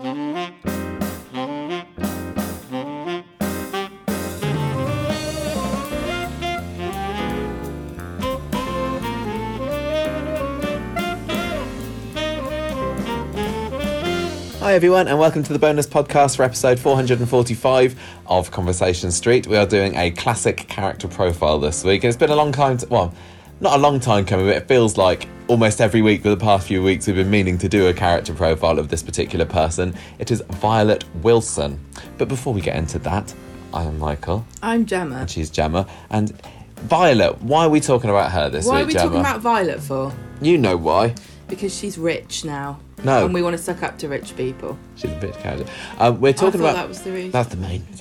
Hi, everyone, and welcome to the bonus podcast for episode 445 of Conversation Street. We are doing a classic character profile this week, and it's been a long time, to, well, not a long time coming, but it feels like almost every week for the past few weeks we've been meaning to do a character profile of this particular person. It is Violet Wilson. But before we get into that, I am Michael, I'm Gemma. and she's Gemma, and Violet, why are we talking about her this Why week, are we Gemma? talking about Violet for? You know why. Because she's rich now. No. And we want to suck up to rich people. She's a bit character. Um, we're talking I thought about that was the reason. That's the main.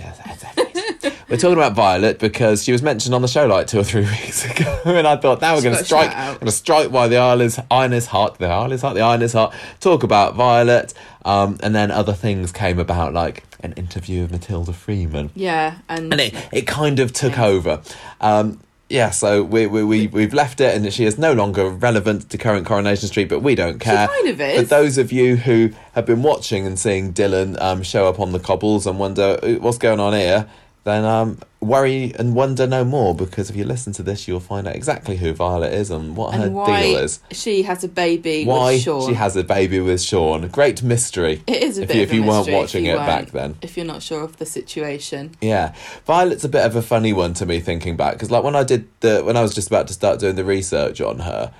We're talking about Violet because she was mentioned on the show like two or three weeks ago, and I thought now we're going to strike, going to strike while the iron is, iron is hot, the iron is hot, the iron is hot. Talk about Violet, um, and then other things came about, like an interview of Matilda Freeman, Yeah, and, and it it kind of took over. Um, yeah, so we, we, we, we've left it, and she is no longer relevant to current Coronation Street, but we don't care. kind of is. For those of you who have been watching and seeing Dylan um, show up on the cobbles and wonder "Uh, what's going on here, then um, worry and wonder no more, because if you listen to this, you'll find out exactly who Violet is and what her and why deal is. she has a baby Why with Sean. she has a baby with Sean. Great mystery. it is a if bit you, if you weren't watching you it back then. If you're not sure of the situation. Yeah, Violet's a bit of a funny one to me thinking back because like when I did the when I was just about to start doing the research on her,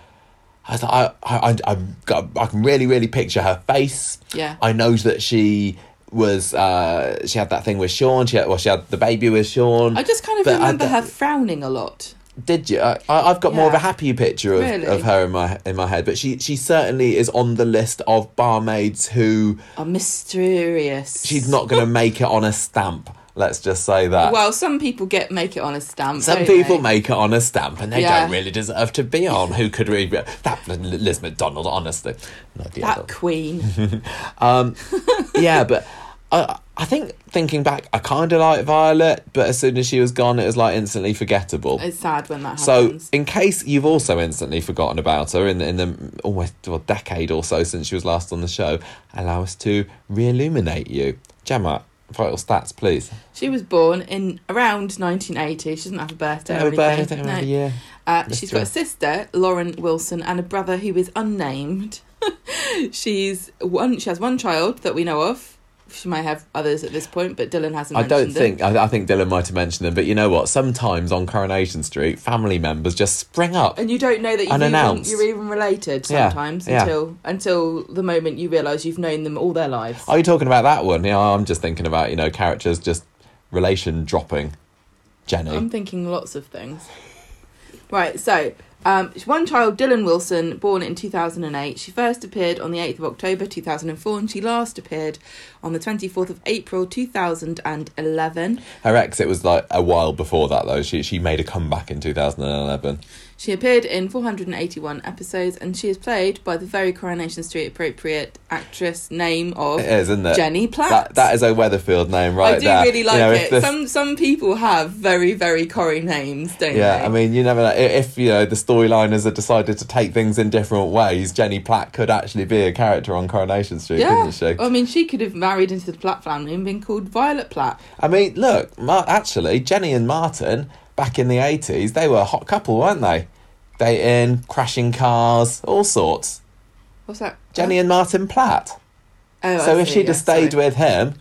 I was like, I I I, I, got, I can really really picture her face. Yeah. I know that she was uh she had that thing with Sean. She had well she had the baby with Sean. I just kind of remember her frowning a lot. Did you? I, I've got more of a happy picture of, Really? of her in my in my head, but she she certainly is on the list of barmaids who are mysterious. she's not going to make it on a stamp. Let's just say that. Well, some people get make it on a stamp. Some people they? make it on a stamp and they Yeah. don't really deserve to be on. Who could read that? Liz McDonald, honestly. That queen. Um, yeah, but I, I think thinking back, I kind of like Violet, but as soon as she was gone, it was like instantly forgettable. it's sad when that happens. So, in case you've also instantly forgotten about her in the, in the almost well, decade or so since she was last on the show, allow us to re-illuminate you. Gemma, vital stats, please. She was born in around 1980. She doesn't have a birthday. Have or a birthday, anything. No. a year. Uh, she's got a sister, Lauren Wilson, and a brother who is unnamed. she's one. She has one child that we know of. She might have others at this point, but Dylan hasn't. I don't think. I, I think Dylan might have mentioned them, but you know what? Sometimes on Coronation Street, family members just spring up. And you don't know that you've even, you're even related sometimes yeah. until until the moment you realise you've known them all their lives. Are you talking about that one? Yeah, I'm just thinking about you know characters just relation dropping. Jenny. I'm thinking lots of things. Right, so um, one child, Dylan Wilson, born in 2008. She first appeared on the 8th of October 2004 and she last appeared on the 24th of April 2011. Her exit was like a while before that though. She she made a comeback in 2011. She appeared in 481 episodes and she is played by the very Coronation Street appropriate actress name of It is, isn't it? Jenny Platt. That that is a Weatherfield name right I do there. really You like know, it. the- Some some people have very very Corrie names, don't yeah, they? Yeah, I mean, you never know. If, you know, the storyliners have decided to take things in different ways, Jenny Platt could actually be a character on Coronation Street, yeah. couldn't she? I mean, she could have married into the Platt family and been called Violet Platt. I mean, look, Mar- actually, Jenny and Martin back in the 80s, they were a hot couple, weren't they? Dating, crashing cars, all sorts. What's that? Jenny and Martin Platt. Oh, so I if see, she'd yeah, have stayed sorry. with him,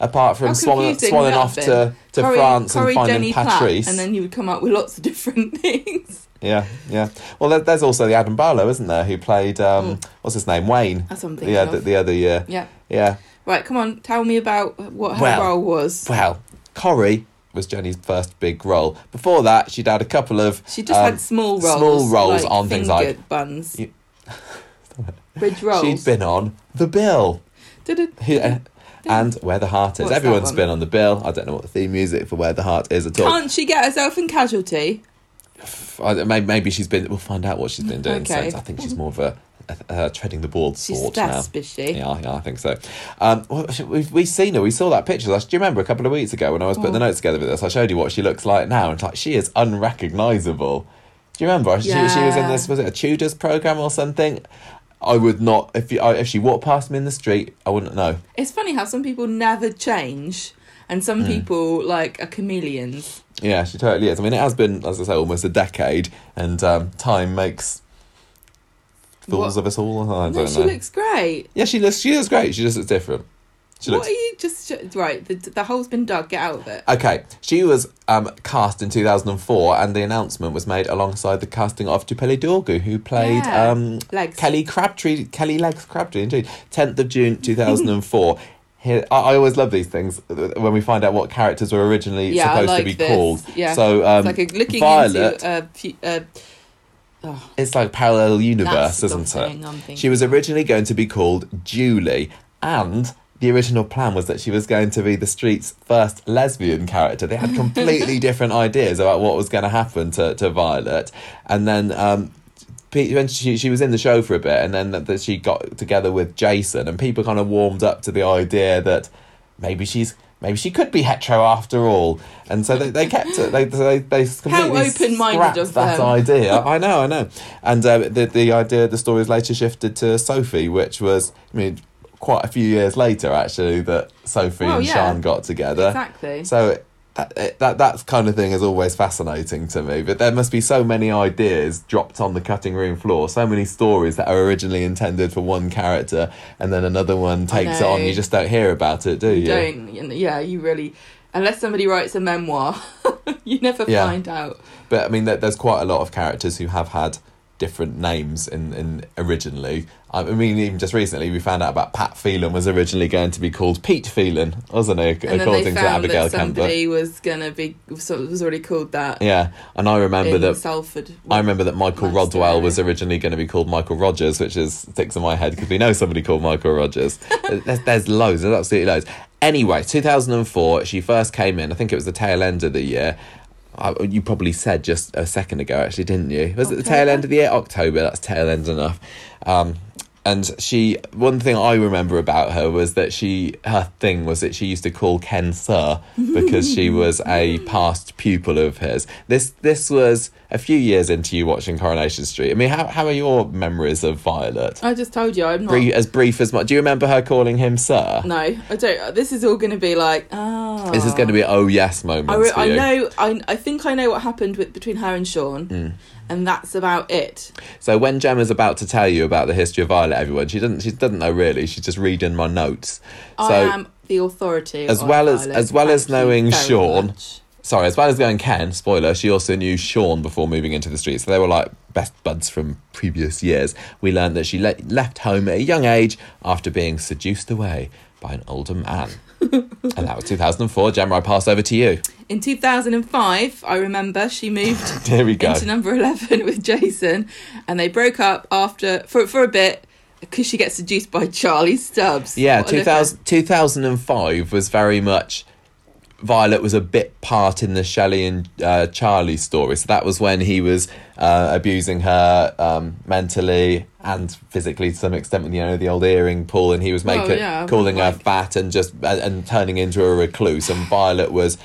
apart from swanning, confusing swanning would that off to, to Corrie- France Corrie and finding Jenny Platt, Patrice. and then you would come up with lots of different things. Yeah, yeah. Well, there's also the Adam Barlow, isn't there, who played, um, what's his name, Wayne? That's something. The other, the other year. Yeah. Yeah. Right, come on, tell me about what her Well, role was. Well, Corrie was Jenny's first big role. Before that, she'd had a couple of She just um, had small roles. small roles like on things like buns. You- Bridge rolls. she'd been on The Bill. Did it? Yeah. And Where the Heart Is. What's Everyone's one? been on The Bill. I don't know what the theme music for Where the Heart is at all. Can't she get herself in casualty? Maybe, maybe she's been. We'll find out what she's been doing Okay. since. I think she's more of a, a treading the board She's sort now. is she? Yeah, yeah, I think so. Um, well, we've, we've seen her. We saw that picture. Do you remember a couple of weeks ago when I was putting the Oh. notes together with this? I showed you what she looks like now, and it's like she is unrecognisable. Do you remember? She, she was in this. Was it a Tudors program or something? I would not if you, I- if she walked past me in the street, I wouldn't know. It's funny how some people never change, and some Hmm. people like are chameleons. Yeah, she totally is. I mean, it has been, as I say, almost a decade, and um, time makes fools What? of us all. I don't No, know. she looks great. yeah, she looks. She looks great. She just looks different. She what looks are you just right? The, the hole's been dug. Get out of it. Okay, she was um, cast in 2004, and the announcement was made alongside the casting of Tupele Dorgu, who played Yeah. um, Legs. Kelly Crabtree, Kelly Legs Crabtree, indeed. 10th of June 2004. Here, I, I always love these things uh, when we find out what characters were originally Yeah, supposed like to be this. called. Yeah. So, um, it's like a, looking Violet, into a. Uh, oh, it's like parallel universe, isn't it? thing I'm thinking. She was originally going to be called Julie, and the original plan was that she was going to be the street's first lesbian character. They had completely different ideas about what was going to happen to, to Violet, and then. Um, when she she was in the show for a bit, and then that, that she got together with Jason, and people kind of warmed up to the idea that maybe she's maybe she could be hetero after all, and so they, they kept it. They they they completely open-minded scrapped of that them. idea. I know, I know, and uh, the the idea the story was later shifted to Sophie, which was I mean quite a few years later actually that Sophie Oh, and yeah. Sean got together. exactly. So that, eh, that that kind of thing is always fascinating to me. But there must be so many ideas dropped on the cutting room floor, so many stories that are originally intended for one character, and then another one takes on. You just don't hear about it, do you? don't yeah you really unless somebody writes a memoir you never Yeah. find out But I mean, there's quite a lot of characters who have had different names in, in originally. I mean, even just recently, we found out about Pat Phelan was originally going to be called Pete Phelan, wasn't he? and then According they to found Abigail that Campbell. somebody was gonna be sort of was already called that Yeah, and I remember that Salford I remember that Michael Rodwell was originally going to be called Michael Rogers, which is sticks in my head because we know somebody called Michael Rogers. there's, there's loads, there's absolutely loads. Anyway, 2004, she first came in. I think it was the tail end of the year. You probably said just a second ago, actually, didn't you? Was it the tail end of the year? October. That's tail end enough. Um, and she, one thing I remember about her was that she, her thing was that she used to call Ken Sir because she was a past pupil of his. This, this was a few years into you watching Coronation Street. I mean, how, how are your memories of Violet? I just told you I'm not Brief, as brief as much. Do you remember her calling him Sir? no I don't this is all gonna be like ah This is going to be oh yes moments I, re- I know I, I think I know what happened with between her and Sean Mm. and that's about it So when Gemma's about to tell you about the history of Violet, everyone, she doesn't she doesn't know really. She's just reading my notes. I So am the authority as well as- Violet. as well as Thank knowing Sean, much. Sorry, as well as going Ken, spoiler, she also knew Sean before moving into the street. So they were like best buds from previous years. We learned that she le- left home at a young age after being seduced away by an older man. and that was 2004. Gemma, I pass over to you. In 2005, I remember she moved Here we go. into number 11 with Jason and they broke up after for for a bit because she gets seduced by Charlie Stubbs. Yeah, What 2000, 2005 was very much. Violet was a bit part in the Shelley and uh, Charlie story. So that was when he was uh, abusing her um, mentally and physically to some extent with you know the old earring pull, and he was making yeah, calling her fat and just and, and turning into a recluse. And Violet was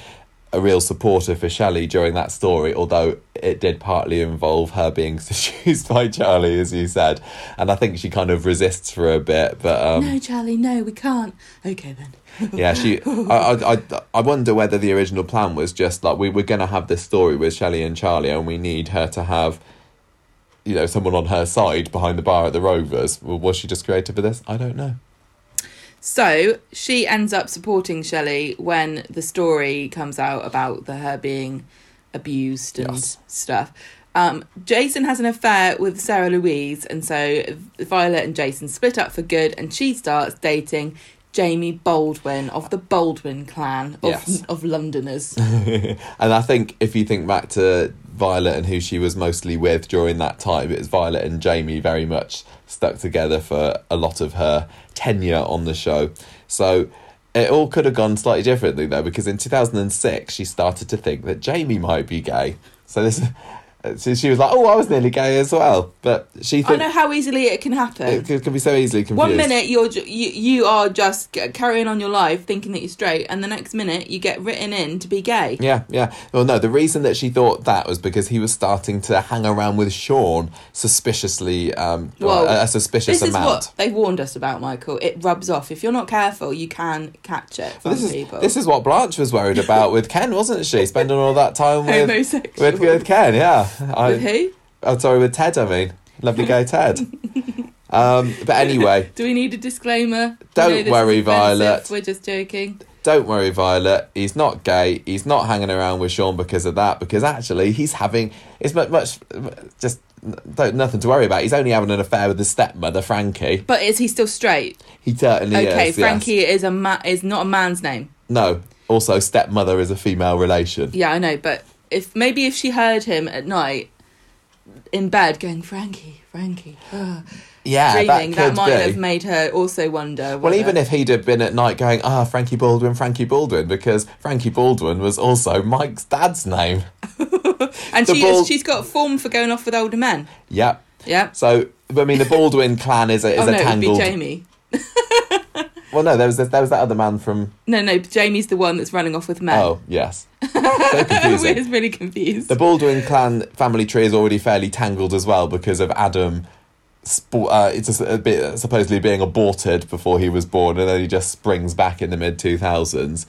a real supporter for Shelley during that story, although it did partly involve her being seduced by Charlie, as you said. And I think she kind of resists for a bit, but um, No, Charlie, no, we can't. Okay then. yeah, she. I, I, I, I wonder whether the original plan was just like we were going to have this story with Shelley and Charlie, and we need her to have, you know, someone on her side behind the bar at the Rovers. Was she just created for this? I don't know. So she ends up supporting Shelley when the story comes out about the, her being abused and Yes. stuff. Um, Jason has an affair with Sarah Louise, and so Violet and Jason split up for good, and she starts dating Jamie Baldwin of the Baldwin clan of, Yes. of Londoners. and I think if you think back to Violet and who she was mostly with during that time, it was Violet and Jamie very much stuck together for a lot of her tenure on the show. So it all could have gone slightly differently though, because in 2006 she started to think that Jamie might be gay. So this. So she was like, "Oh, I was nearly gay as well," but she thought I know how easily it can happen. it can, can be so easily confused. One minute you're ju- you, you are just carrying on your life thinking that you're straight, and the next minute you get written in to be gay. Yeah, yeah. Well, no, the reason that she thought that was because he was starting to hang around with Sean suspiciously, um, Well, a, a suspicious This is amount. what they warned us about, Michael. It rubs off. If you're not careful, you can catch it from Well, this is this is what Blanche was worried about with Ken, wasn't she? Spending all that time with with, with Ken. Yeah, I, With who? Oh, sorry, with Ted. I mean, lovely guy Ted. um, but anyway, Do we need a disclaimer? Don't worry. Violet. We're just joking. don't worry, Violet. He's not gay. He's not hanging around with Sean because of that. Because actually, he's having it's much, much just don't, nothing to worry about. He's only having an affair with his stepmother, Frankie. But is he still straight? He certainly okay, is. Okay, Frankie is a ma- is not a man's name. No. Also, stepmother is a female relation. Yeah, I know, but if maybe if she heard him at night in bed going Frankie, Frankie, ah," Yeah, dreaming, that that, might be. have made her also wonder. Well, even if he'd have been at night going, ah, Frankie Baldwin, Frankie Baldwin, because Frankie Baldwin was also Mike's dad's name. and the she ball- is, she's got form for going off with older men. Yep. Yeah. So, I mean, the Baldwin clan is a, is oh a no, tangled. Jamie. Well, no, there was this, there was that other man from. No, no, Jamie's the one that's running off with men. Oh, yes. so confusing. We're really confused. The Baldwin clan family tree is already fairly tangled as well because of Adam. Uh, it's a, a bit supposedly being aborted before he was born, and then he just springs back in the mid two thousands.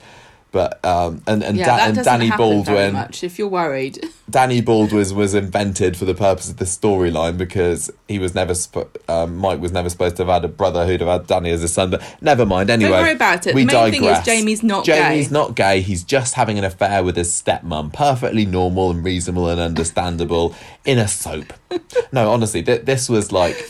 But um, and and, yeah, Da- that and Danny Baldwin, much. If you're worried, Danny Baldwin was invented for the purpose of the storyline because he was never sp- um, Mike was never supposed to have had a brother who'd have had Danny as a son. But never mind. Anyway, don't worry about it. we the main thing is digress. Jamie's not gay. Jamie's gay. not gay. He's just having an affair with his stepmom. Perfectly normal and reasonable and understandable in a soap. No, honestly, th- this was like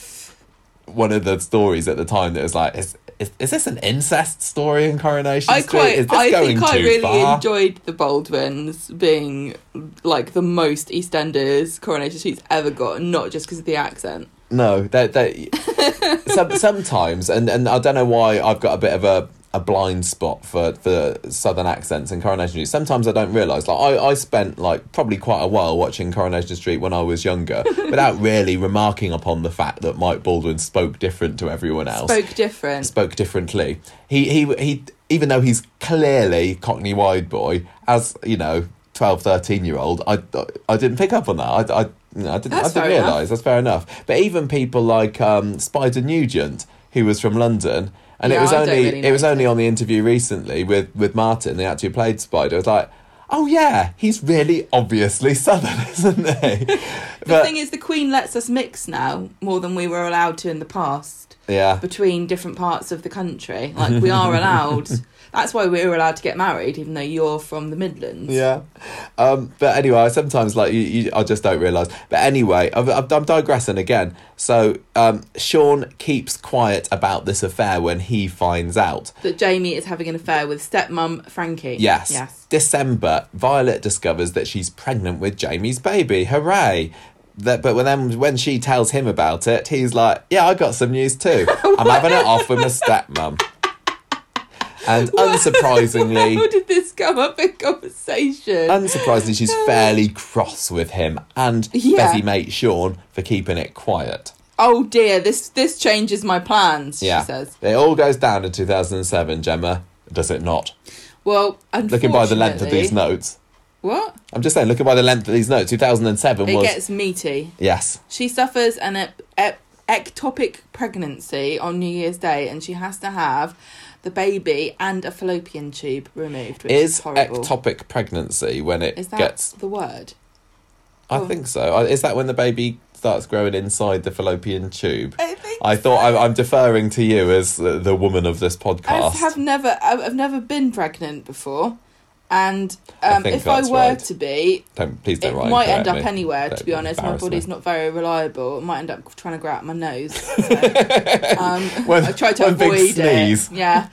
one of the stories at the time that was like, is, is, is this an incest story in Coronation I Street? quite, I think I really far? enjoyed the Baldwins being like the most EastEnders Coronation Street's ever got, not just because of the accent. No, they they some, sometimes, and, and I don't know why I've got a bit of a, a blind spot for, for southern accents in Coronation Street. Sometimes I don't realise. Like I, I spent like probably quite a while watching Coronation Street when I was younger, without really remarking upon the fact that Mike Baldwin spoke different to everyone else. Spoke different. spoke differently. He he he. Even though he's clearly Cockney wide boy, as you know, 12, 13 year old, I, I didn't pick up on that. I, I, you know, I didn't, That's I didn't enough. realise. That's fair enough. But even people like um, Spider Nugent, who was from London, and it was I only really it was only on the interview recently with with Martin, the actor who played Spider. It was like. Oh yeah, he's really obviously southern, isn't he? The But thing is, the Queen lets us mix now more than we were allowed to in the past yeah, between different parts of the country. Like we are allowed. That's why we were allowed to get married, even though you're from the Midlands. Yeah. Um, but anyway, I sometimes like you, you I just don't realise. But anyway, I've, I've, I'm digressing again. So um, Sean keeps quiet about this affair when he finds out. That Jamie is having an affair with stepmom Frankie. Yes. Yes. December, Violet discovers that she's pregnant with Jamie's baby. Hooray! That, but when then when she tells him about it, he's like, "Yeah, I got some news too. I'm having it off with my stepmom." And unsurprisingly, How did this come up in conversation? Unsurprisingly, she's um, fairly cross with him and Yeah. Betty mate Sean for keeping it quiet. oh dear, this this changes my plans. Yeah. She says. It all goes down in 2007, Gemma. Does it not? Well, Looking by the length of these notes. What? I'm just saying, looking by the length of these notes, 2007 It was. gets meaty. Yes. She suffers an ep- ep- ectopic pregnancy on New Year's Day, and she has to have the baby and a fallopian tube removed, which is, Is horrible. ectopic pregnancy when it is that gets. the word? I Oh. think so. Is that when the baby starts growing inside the fallopian tube? I think. I thought I'm, I'm deferring to you as the, the woman of this podcast. I have never. I've never been pregnant before, and um, think if I were right. to be, Don't, please don't it write might end up me. anywhere. To Don't be honest, my embarrass me. body's not very reliable. It might end up trying to grow out my nose. So, um, One- I try to avoid it. Yeah.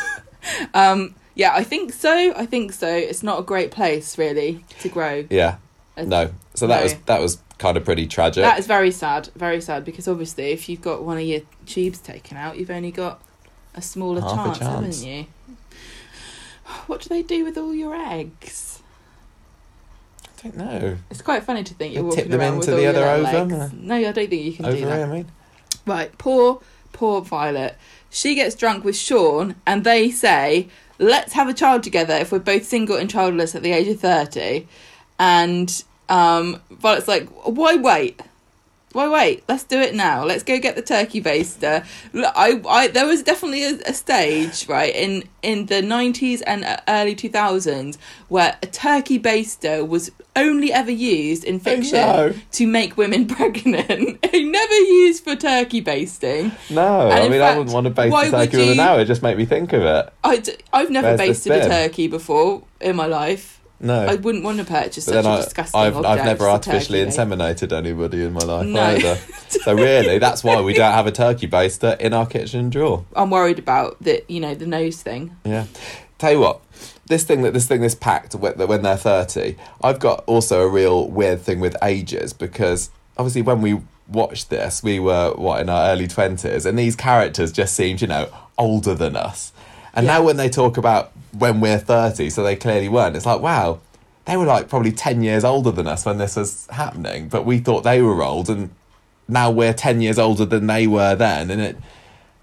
um, yeah, I think so. I think so. It's not a great place, really, to grow. Yeah. No. So that no. was that was kind of pretty tragic. That is very sad. Very sad because obviously, if you've got one of your tubes taken out, you've only got a smaller Half a chance, chance. haven't you? What do they do with all your eggs? I don't know. It's quite funny to think you're Tip walking them around into with all the your other little ovum, legs. No, I don't think you can do Over that. I mean. Right, poor, poor Violet. She gets drunk with Sean, and they say, "Let's have a child together if we're both single and childless at the age of 30. And um, Violet's like, "Why wait? Why wait? Let's do it now. Let's go get the turkey baster." Look, I, I, there was definitely a, a stage right in in the nineties and early two thousands where a turkey baster was only ever used in fiction no. to make women pregnant. never used for turkey basting. No, And I mean, I wouldn't want to baste the turkey with an hour. It just make me think of it. I d- I've never Where's the basted a turkey before in my life. No. I wouldn't want to purchase but such a I, disgusting I've, object. I've never artificially inseminated anybody in my life No. either. so really, that's why we don't have a turkey baster in our kitchen drawer. I'm worried about the you know the nose thing. Yeah. Tell you what, this thing that this thing this wh- that when they're thirty, I've got also a real weird thing with ages because obviously when we watched this, we were what in our early twenties, and these characters just seemed you know older than us. And Yeah. now when they talk about when we're thirty, so they clearly weren't. It's like wow. They were like probably 10 years older than us when this was happening, but we thought they were old, and now we're 10 years older than they were then, and it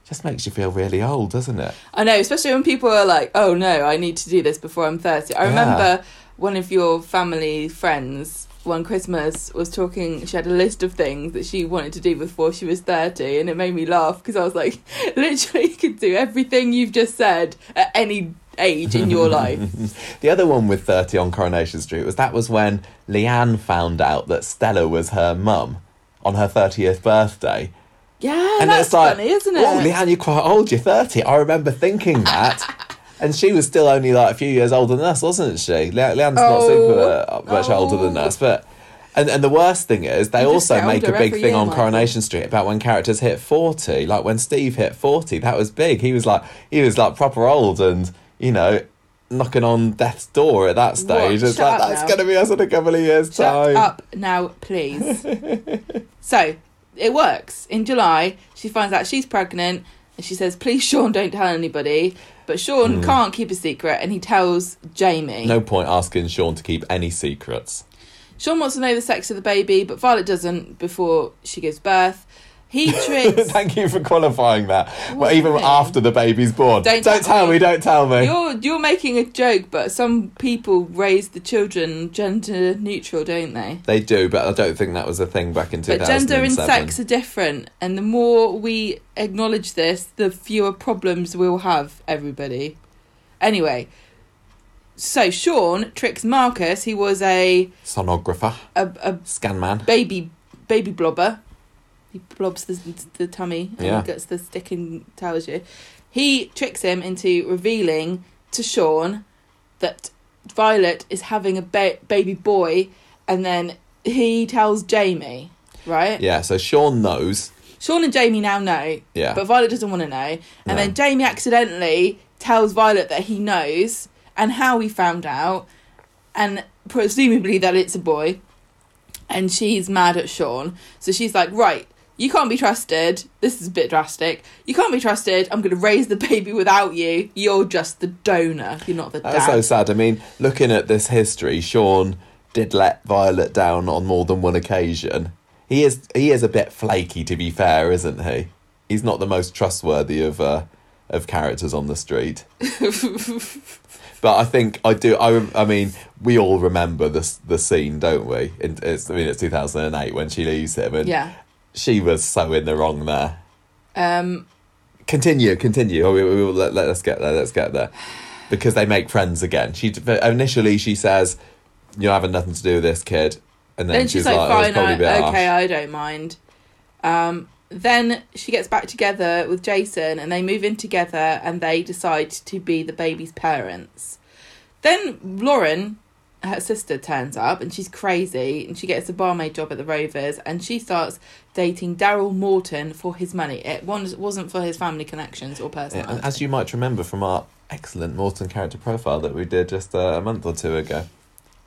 just makes you feel really old, doesn't it? I know, especially when people are like, "Oh no, I need to do this before I'm 30. I Yeah. remember one of your family friends one Christmas was talking. She had a list of things that she wanted to do before she was 30, and it made me laugh because I was like, literally, you could do everything you've just said at any age in your life. The other one with 30 on Coronation Street was that was when Leanne found out that Stella was her mum on her 30th birthday. Yeah, and that's it's like, funny, isn't oh, it? Oh, Leanne, you're quite old, you're 30. I remember thinking that. and she was still only like a few years older than us, wasn't she? Le- Leanne's not Oh. super uh, much older than Oh. us, but. And, and the worst thing is, they You also make a big thing on Michael. Coronation Street about when characters hit 40. Like when Steve hit 40, that was big. He was like, he was like proper old and, you know, knocking on death's door at that stage. What? It's Shut like, that's going to be us in a couple of years' Shut time. up now, please. so it works. In July, she finds out she's pregnant and she says, Please, Sean, don't tell anybody. But Sean hmm. can't keep a secret and he tells Jamie. No point asking Sean to keep any secrets. Sean wants to know the sex of the baby, but Violet doesn't before she gives birth. He tricks. Thank you for qualifying that. But even after the baby's born. Don't Don't, tell me. me, don't tell me. You're you're making a joke, but some people raise the children gender neutral, don't they? They do, but I don't think that was a thing back in But 2007. gender and sex are different, and the more we acknowledge this, the fewer problems we'll have. Everybody. Anyway, so Sean tricks Marcus. He was a Sonographer, a, a scan man. baby baby blobber. He blobs the, the tummy and Yeah. gets the stick and tells you. He tricks him into revealing to Sean that Violet is having a ba- baby boy, and then he tells Jamie, right? Yeah, so Sean knows. Sean and Jamie now know, Yeah. but Violet doesn't want to know. And No. then Jamie accidentally tells Violet that he knows and how he found out, and presumably that it's a boy. And she's mad at Sean. So she's like, right, you can't be trusted. This is a bit drastic. You can't be trusted. I'm going to raise the baby without you. You're just the donor. You're not the That's dad. so sad. I mean, looking at this history, Sean did let Violet down on more than one occasion. He is he is a bit flaky, to be fair, isn't he? He's not the most trustworthy of uh, of characters on the street. But I think I do. I, I mean, we all remember this the scene, don't we? In, it's, I mean, it's two thousand and eight when she leaves him, and yeah. She was so in the wrong there. Um, Continue, continue. Oh, we, we will let, let us get there. Let's get there because they make friends again. She initially she says, "You're having nothing to do with this kid," and then, then she's like, "Oh, it's fine, probably I, bit harsh." okay, I don't mind. Um, then she gets back together with Jason and they move in together and they decide to be the baby's parents. Then Lauren, her sister, turns up and she's crazy and she gets a barmaid job at the Rovers and she starts dating Daryl Morton for his money. It was- wasn't for his family connections or Yeah, personal. and as you might remember from our excellent Morton character profile that we did just uh, a month or two ago,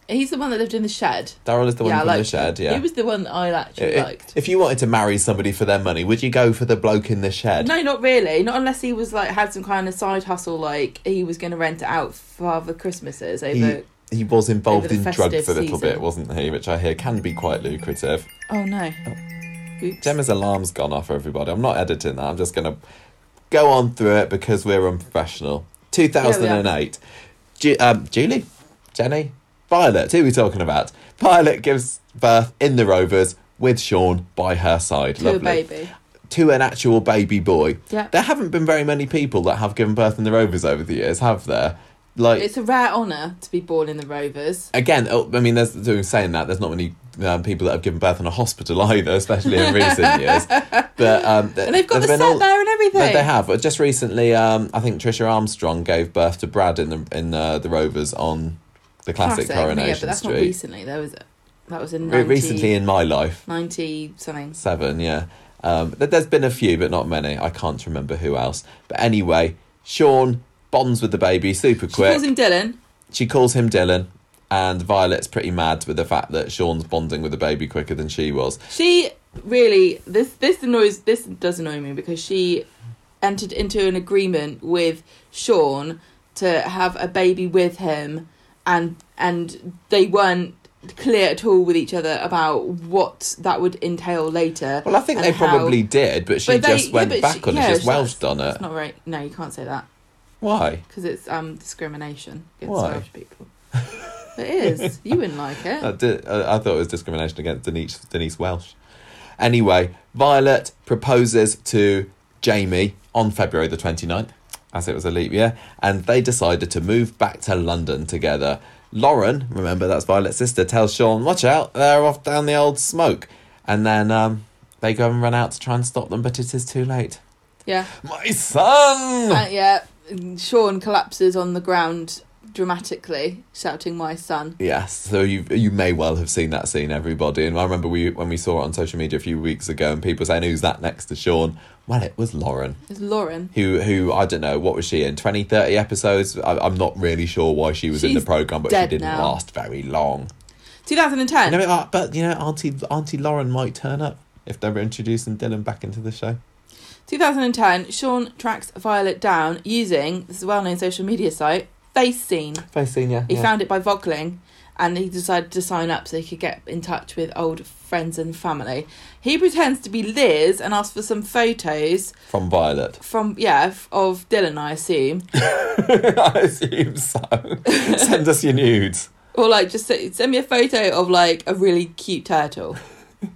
He's the one that lived in the shed. Daryl is the one yeah, I from the shed. Yeah. He was the one that I actually I- liked. If you wanted to marry somebody for their money, would you go for the bloke in the shed? No, not really. Not unless he was like had some kind of side hustle, like he was going to rent it out for other Christmases over He- he was involved in drugs for a little bit, wasn't he? Which I hear can be quite lucrative. Oh no. Oops. Gemma's alarm's gone off, everybody. I'm not editing that. I'm just going to go on through it because we're unprofessional. 2008. Ju- um, Julie? Jenny? Violet. Who are we talking about? Violet gives birth in the Rovers with Sean by her side. To a baby. To an actual baby boy. Yeah. There haven't been very many people that have given birth in the Rovers over the years, have there? Like, It's a rare honour to be born in the Rovers. again, oh, I mean, there's doing saying that there's not many um, people that have given birth in a hospital either, especially in recent years. But um, And they've got the set all- there and everything. They, they have. But just recently, um, I think Trisha Armstrong gave birth to Brad in the in uh, the Rovers on the classic, Yeah, Coronation but that's not recently. There was that was in 90, recently in my life, 90 something. seven, yeah. Um, there's been a few, but not many. I can't remember who else. But anyway, Sean bonds with the baby super quick. She calls him Dylan. she calls him Dylan, and Violet's pretty mad with the fact that Sean's bonding with the baby quicker than she was. She really this this annoys this does annoy me because she entered into an agreement with Sean to have a baby with him and and they weren't clear at all with each other about what that would entail later. Well, I think they how- probably did, but she But they- just went but back she- on yeah, it. She's Welshed on it. That's not right. No, you can't say that Why? because it's um discrimination against Why? Welsh people. it is. You wouldn't like it. I, did, I, I thought it was discrimination against Denise, Denise Welch. Anyway, Violet proposes to Jamie on February the 29th, as it was a leap year, and they decided to move back to London together. Lauren, remember that's Violet's sister, tells Sean, Watch out, they're off down the old smoke. And then um, they go and run out to try and stop them, but it is too late. Yeah. My son! Uh, yeah. Sean collapses on the ground dramatically, shouting, "My son!" Yes, so you you may well have seen that scene, everybody. And I remember we when we saw it on social media a few weeks ago, and people saying, "Who's that next to Sean?" Well, it was Lauren, It's Lauren. who who I don't know what was she in 20, 30 episodes. I, I'm not really sure why she was in the program, but she didn't now. last very long. 2010. You know, uh, but you know, Auntie Auntie Lauren might turn up if they're introducing Dylan back into the show. 2010. Sean tracks Violet down using this is a well-known social media site, Face Scene. Face senior. He found it by Vogling, and he decided to sign up so he could get in touch with old friends and family. He pretends to be Liz and asks for some photos from Violet. from yeah of Dylan, I assume, I assume so. Send us your nudes. or like just send me a photo of like a really cute turtle.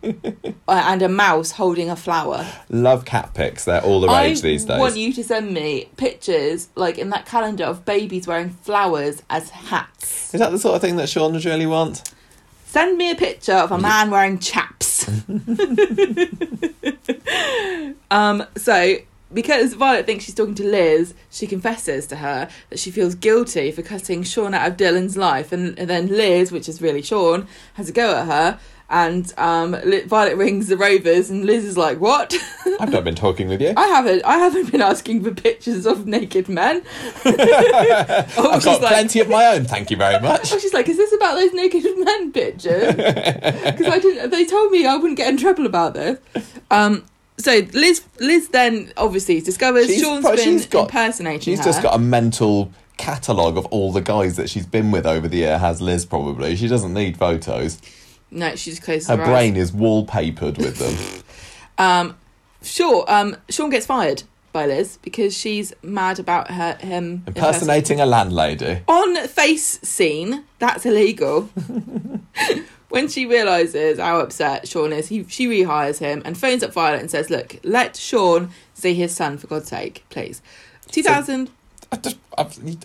Uh, and a mouse holding a flower. Love cat pics. They're all the rage I these days. I want you to send me pictures, like in that calendar, of babies wearing flowers as hats. Is that the sort of thing that Sean would really want? Send me a picture of a man wearing chaps. um, so, because Violet thinks she's talking to Liz, she confesses to her that she feels guilty for cutting Sean out of Dylan's life. And, and then Liz, which is really Sean, has a go at her. And um, Violet rings the Rovers, and Liz is like, "What? I've not been talking with you. I haven't. I haven't been asking for pictures of naked men." oh, I've got like, plenty of my own, thank you very much. Oh, she's like, "Is this about those naked men pictures?" Because I didn't. They told me I wouldn't get in trouble about this. Um. So Liz, Liz then obviously discovers She's Sean's been she's got- impersonating She's her. just got a mental catalogue of all the guys that she's been with over the year, has Liz probably. She doesn't need photos. no, she just closes Her her, brain is wallpapered with them. Um. Sure. Um. Sean gets fired by Liz because she's mad about her him Impersonating a landlady. on face scene. That's illegal. when she realizes how upset Sean is, he she rehires him and phones up Violet and says, "Look, let Sean see his son for God's sake, please." 2000, I, just,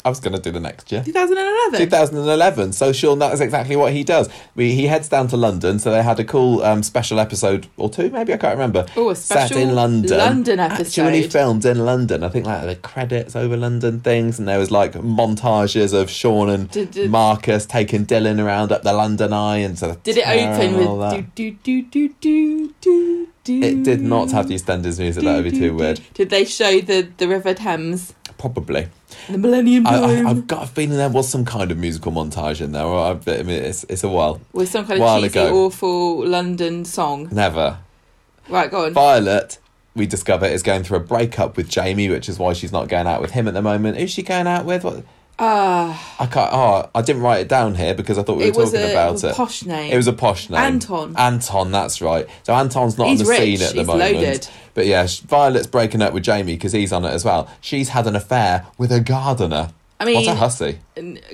I, was going to do the next year. 2011. 2011. So Sean, that is exactly what he does. We, he heads down to London. So they had a cool um, special episode or two, maybe I can't remember. Oh, a Set special in London. London episode. Actually filmed in London. I think like the credits over London things, and there was like montages of Sean and Did- did- Marcus taking Dylan around up the London Eye and sort of Did it open with that. do do do do do do? It did not have the EastEnders music. That would be too weird. Did they show the the River Thames, Probably. the Millennium Dome, I, I've got a feeling there was some kind of musical montage in there. I, I mean, it's it's a while. with some kind of cheesy, ago. awful London song? Never. Right, go on. Violet, we discover, is going through a breakup with Jamie, which is why she's not going out with him at the moment. Who's she going out with? What? Ah, I can't. Oh, I didn't write it down here because I thought we were was talking a, about a it. posh name. It was a posh name. Anton. Anton, that's right. So Anton's not He's on the rich, scene at the he's moment. loaded. But yeah, Violet's breaking up with Jamie because he's on it as well. She's had an affair with a gardener. I mean, what a hussy.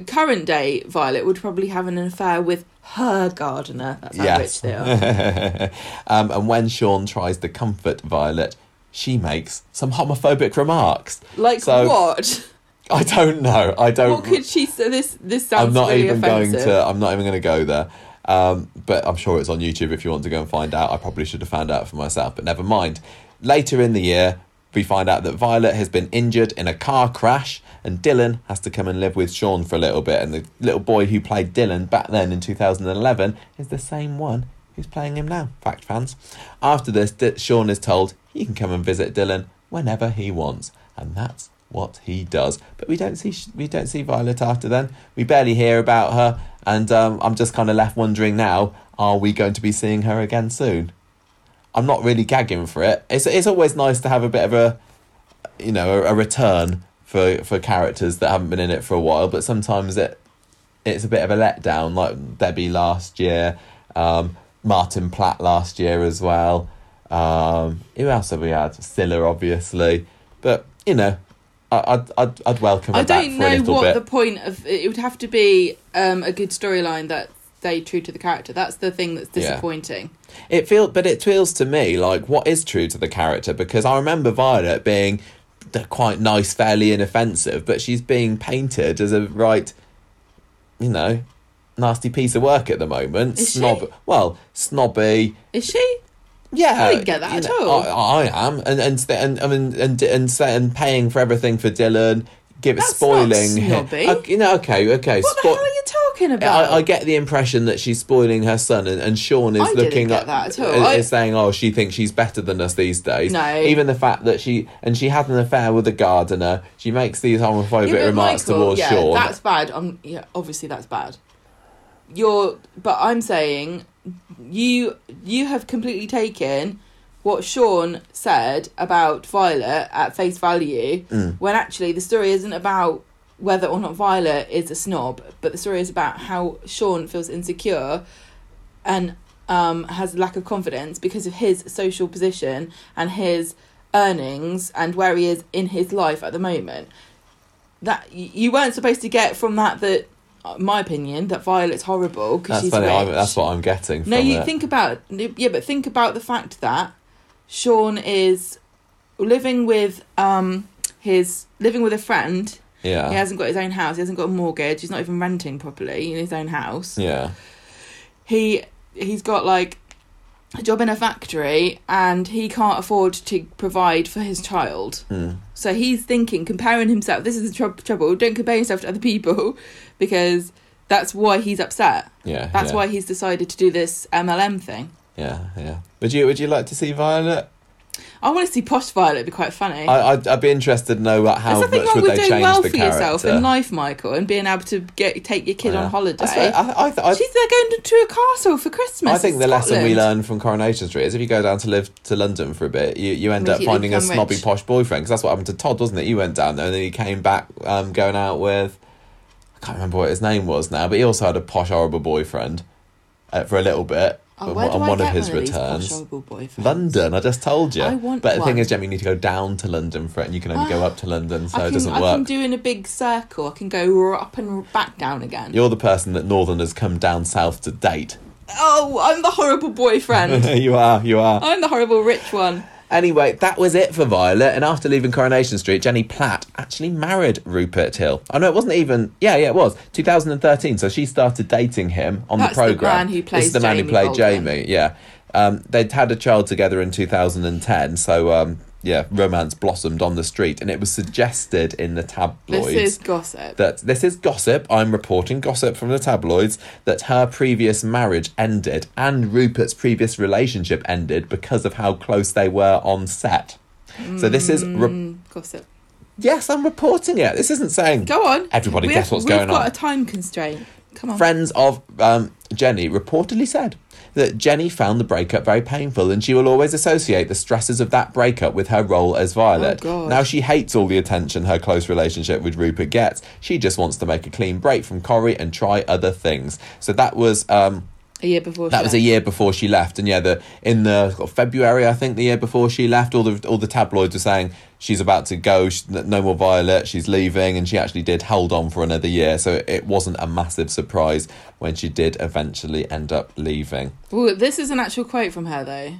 current day Violet would probably have an affair with her gardener. That's how Yes. rich they are. um, and when Sean tries to comfort Violet, she makes some homophobic remarks. Like So- what? I don't know. I don't. What could she say? This this sounds I'm not really even offensive. going to. I'm not even going to go there. Um, but I'm sure it's on YouTube if you want to go and find out. I probably should have found out for myself, but never mind. Later in the year, we find out that Violet has been injured in a car crash, and Dylan has to come and live with Sean for a little bit. And the little boy who played Dylan back then in 2011 is the same one who's playing him now. Fact fans. After this, D- Sean is told he can come and visit Dylan whenever he wants, and that's what he does. But we don't see we don't see Violet after then. We barely hear about her, and um, I'm just kind of left wondering now: Are we going to be seeing her again soon? I'm not really gagging for it. It's it's always nice to have a bit of a, you know, a, a return for for characters that haven't been in it for a while. But sometimes it it's a bit of a letdown, like Debbie last year, um, Martin Platt last year as well. Um, who else have we had? Cilla, obviously, but you know, I'd I'd I'd welcome I don't know what bit. the point of it would have to be um, a good storyline that stayed true to the character. That's the thing that's Yeah. disappointing. It feel, but it feels to me like what is true to the character because I remember Violet being quite nice, fairly inoffensive, but she's being painted as a right, you know, nasty piece of work at the moment. Is she? Snob, well, snobby. Is she? Yeah, I didn't get that at know, all. I, I am, and and and I mean, and and and paying for everything for Dylan, give That's spoiling. not snobby. You know, okay, okay. What the hell are you talking about? I, I get the impression that she's spoiling her son, and, and Sean is I looking get up, that at all. is, I- is saying, "Oh, she thinks she's better than us these days." No. even the fact that she and she had an affair with a gardener, she makes these homophobic Yeah, remarks Michael, towards yeah, Sean. That's bad. Um, yeah, obviously that's bad. You're, but I'm saying you you have completely taken what Sean said about Violet at face value Mm. when actually the story isn't about whether or not Violet is a snob, but the story is about how Sean feels insecure and um, has a lack of confidence because of his social position and his earnings and where he is in his life at the moment. That you weren't supposed to get from that that, my opinion, that Violet's horrible because That's she's funny. rich. I'm, that's what I'm getting. No, you it. think about yeah, but think about the fact that Sean is living with um his living with a friend. Yeah, He hasn't got his own house. He hasn't got a mortgage. He's not even renting properly in his own house. yeah, He he's got like a job in a factory and he can't afford to provide for his child. Mm. So he's thinking, comparing himself. This is the trou- trouble. Don't compare yourself to other people because that's why he's upset. yeah. That's yeah. why he's decided to do this MLM thing. Yeah, yeah. Would you Would you like to see Violet? I want to see Posh Violet. It'd be quite funny. I, I'd, I'd be interested to know what, how much would with they doing change well the for yourself in life, Michael, and being able to get take your kid Yeah. on holiday. That's fair. I, I, I, She's they're going to a castle for Christmas. I think in the lesson we learn from Coronation Street is if you go down to live to London for a bit, you, you end up finding a snobby rich. posh boyfriend because that's what happened to Todd, wasn't it? You went down there and then he came back um, going out with I can't remember what his name was now, but he also had a posh horrible boyfriend uh, for a little bit Oh, on, on I one of his one of returns. boyfriends? London, I just told you. I want but the thing is, Jamie, you need to go down to London for it, and you can only go up to London, so I it can, doesn't work. I can do in a big circle. I can go up and back down again. You're the person that Northerners come down south to date. Oh, I'm the horrible boyfriend. you are, you are. I'm the horrible rich one. Anyway, that was it for Violet. And after leaving Coronation Street, Jenny Platt actually married Rupert Hill. Oh no, it wasn't even. Yeah, yeah, it was 2013. So she started dating him on That's the the program. man who This is the man who played Baldwin. Jamie. Yeah, um, they'd had a child together in 2010. So um, yeah, romance blossomed on the street, and it was suggested in the tabloids This is gossip. that this is gossip. I'm reporting gossip from the tabloids that her previous marriage ended and Rupert's previous relationship ended because of how close they were on set. So this is re- Mm, gossip. yes, I'm reporting it. This isn't saying Go on. Everybody We guess have- what's we've got a time constraint. Friends of um, Jenny reportedly said that Jenny found the breakup very painful and she will always associate the stresses of that breakup with her role as Violet. Oh, now, she hates all the attention her close relationship with Rupert gets. She just wants to make a clean break from Corrie and try other things. So that was. Um, A year before. that was a year before she left, and yeah, the in the February, I think, the year before she left, all the all the tabloids were saying she's about to go, sh no more Violet, she's leaving, and she actually did hold on for another year, so it wasn't a massive surprise when she did eventually end up leaving. Well, this is an actual quote from her though.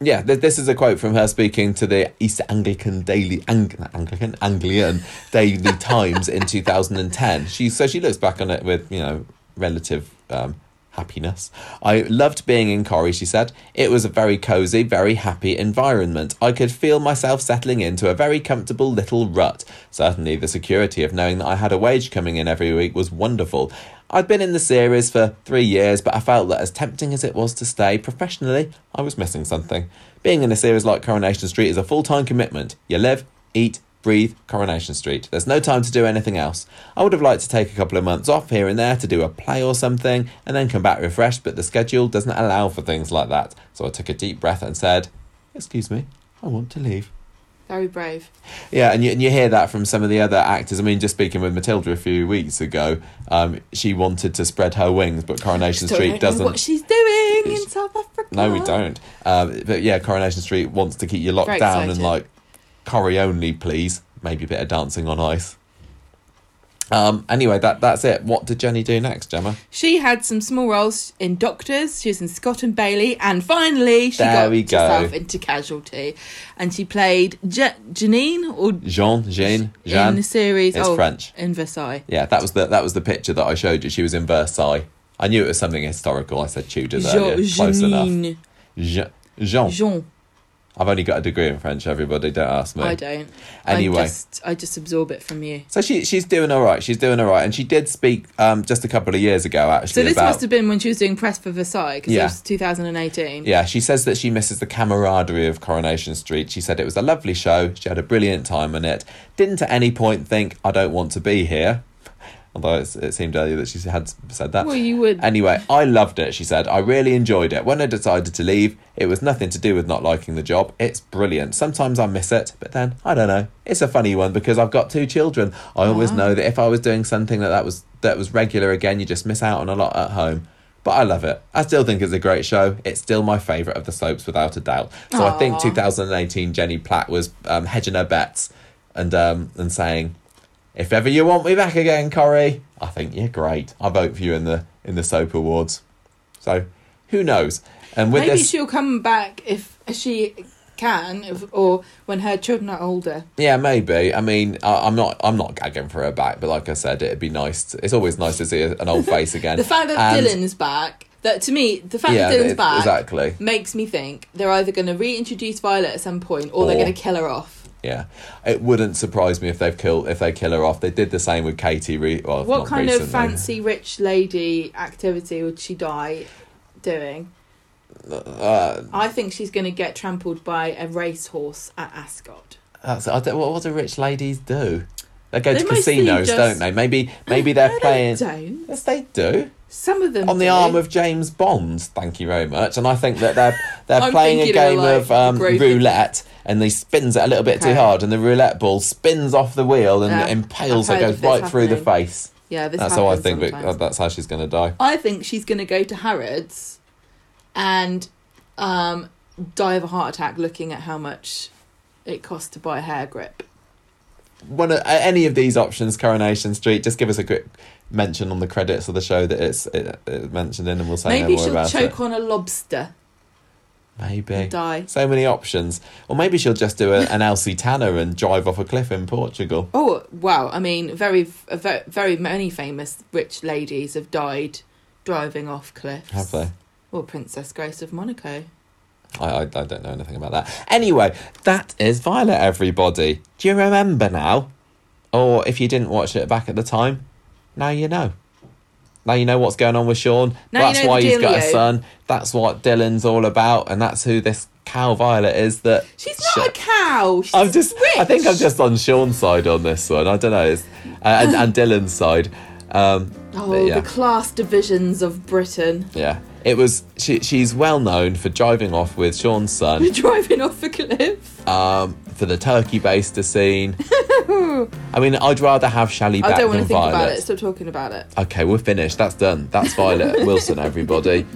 Yeah, th- this is a quote from her speaking to the East Anglican Daily Ang- Anglican Anglian Daily Times in 2010. She so she looks back on it with you know relative um, happiness. I loved being in Corrie. She said it was a very cozy, very happy environment. I could feel myself settling into a very comfortable little rut. Certainly, the security of knowing that I had a wage coming in every week was wonderful. I'd been in the series for three years, but I felt that as tempting as it was to stay professionally, I was missing something. Being in a series like Coronation Street is a full time commitment. You live, eat, breathe Coronation Street. There's no time to do anything else. I would have liked to take a couple of months off here and there to do a play or something and then come back refreshed, but the schedule doesn't allow for things like that. So I took a deep breath and said, Excuse me, I want to leave. Very brave. Yeah, and you, and you hear that from some of the other actors. I mean, just speaking with Matilda a few weeks ago, um, she wanted to spread her wings, but Coronation Still Street don't doesn't. what she's doing in South Africa. No, we don't. Um, but yeah, Coronation Street wants to keep you locked Very down and like Corrie only, please. Maybe a bit of dancing on ice. Um, anyway, that that's it. What did Jenny do next, Gemma? She had some small roles in Doctors. She was in Scott and Bailey, and finally she There got go. herself into Casualty, and she played Je- Janine or Jean, Jean, Jean in the series. It's oh, French. in Versailles. Yeah, that was the that was the picture that I showed you. She was in Versailles. I knew it was something historical. I said Tudors Jo- earlier. Close enough. Je- Jean. Jean. I've only got a degree in French. Everybody, don't ask me. I don't. Anyway. I just, I just absorb it from you. So she she's doing all right. She's doing all right, and she did speak um, just a couple of years ago actually So this about. must have been when she was doing press for Versailles because Yeah. it was 2018. Yeah, she says that she misses the camaraderie of Coronation Street. She said it was a lovely show. She had a brilliant time on it. Didn't at any point think I don't want to be here. Although it's, it seemed earlier that she had said that. Well, you would. Anyway, I loved it, she said. I really enjoyed it. When I decided to leave, it was nothing to do with not liking the job. It's brilliant. Sometimes I miss it, but then, I don't know. It's a funny one because I've got two children. I always Ah. know that if I was doing something that, that was that was regular again, you just miss out on a lot at home. But I love it. I still think it's a great show. It's still my favourite of the soaps, without a doubt. So I think 2018, Jenny Platt was um, hedging her bets and um, and saying, if ever you want me back again, Corrie, I think you're great. I vote for you in the in the soap awards. So who knows? And with Maybe this, she'll come back if she can, if, or when her children are older. yeah, maybe. I mean, I, I'm not I'm not gagging for her back, but like I said, it'd be nice. To, it's always nice to see an old face again. The fact that And- Dylan's back, that to me, the fact yeah, that Dylan's it- back exactly. makes me think they're either going to reintroduce Violet at some point or, they're going to kill her off. Yeah, it wouldn't surprise me if they've killed if they kill her off. They did the same with Katie. Re- well, What kind recently. of fancy rich lady activity would she die doing? Uh, I think she's going to get trampled by a racehorse at Ascot. that's, I don't, what, what do rich ladies do? They go They to casinos, just- don't they? Maybe maybe they're No, playing. They. Yes, they do. Some of them on the do. arm of James Bond. Thank you very much. And I think that they're they're playing a game like, of um, roulette, and he spins it a little bit too hard, and the roulette ball spins off the wheel and Yeah, impales her, goes right through the face. Yeah, this That's how I think. Sometimes. that's how she's going to die. I think she's going to go to Harrods and um, die of a heart attack looking at how much it costs to buy a hair grip. One of, any of these options, Coronation Street. Just give us a quick mention on the credits of the show that it's it, it's mentioned in, and we'll say Maybe no more she'll choke it. on a lobster Maybe. die. So many options. Or maybe she'll just do a, an Elsie Tanner and drive off a cliff in Portugal. Oh wow! I mean, very, very, very many famous rich ladies have died driving off cliffs. Have they? Well, Princess Grace of Monaco. I, I, I don't know anything about that. Anyway, that is Violet, everybody. Do you remember now? Or if you didn't watch it back at the time, now you know. Now you know what's going on with Sean. Now you that's know why he's got a son. That's what Dylan's all about, and that's who this cow Violet is. That She's not a cow. She's I'm just. rich. I think I'm just on Sean's side on this one. I don't know. It's, uh, and, and Dylan's side. Um, Oh, yeah. the class divisions of Britain. Yeah, it was. She, she's well known for driving off with Sean's son Driving off a cliff. um, for the turkey baster scene. I mean, I'd rather have Shally I don't want than to think Violet. about it. Stop talking about it. Okay, we're finished. That's done. That's Violet Wilson, everybody.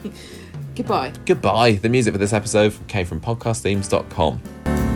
Goodbye. Goodbye. The music for this episode came from podcastthemes.com.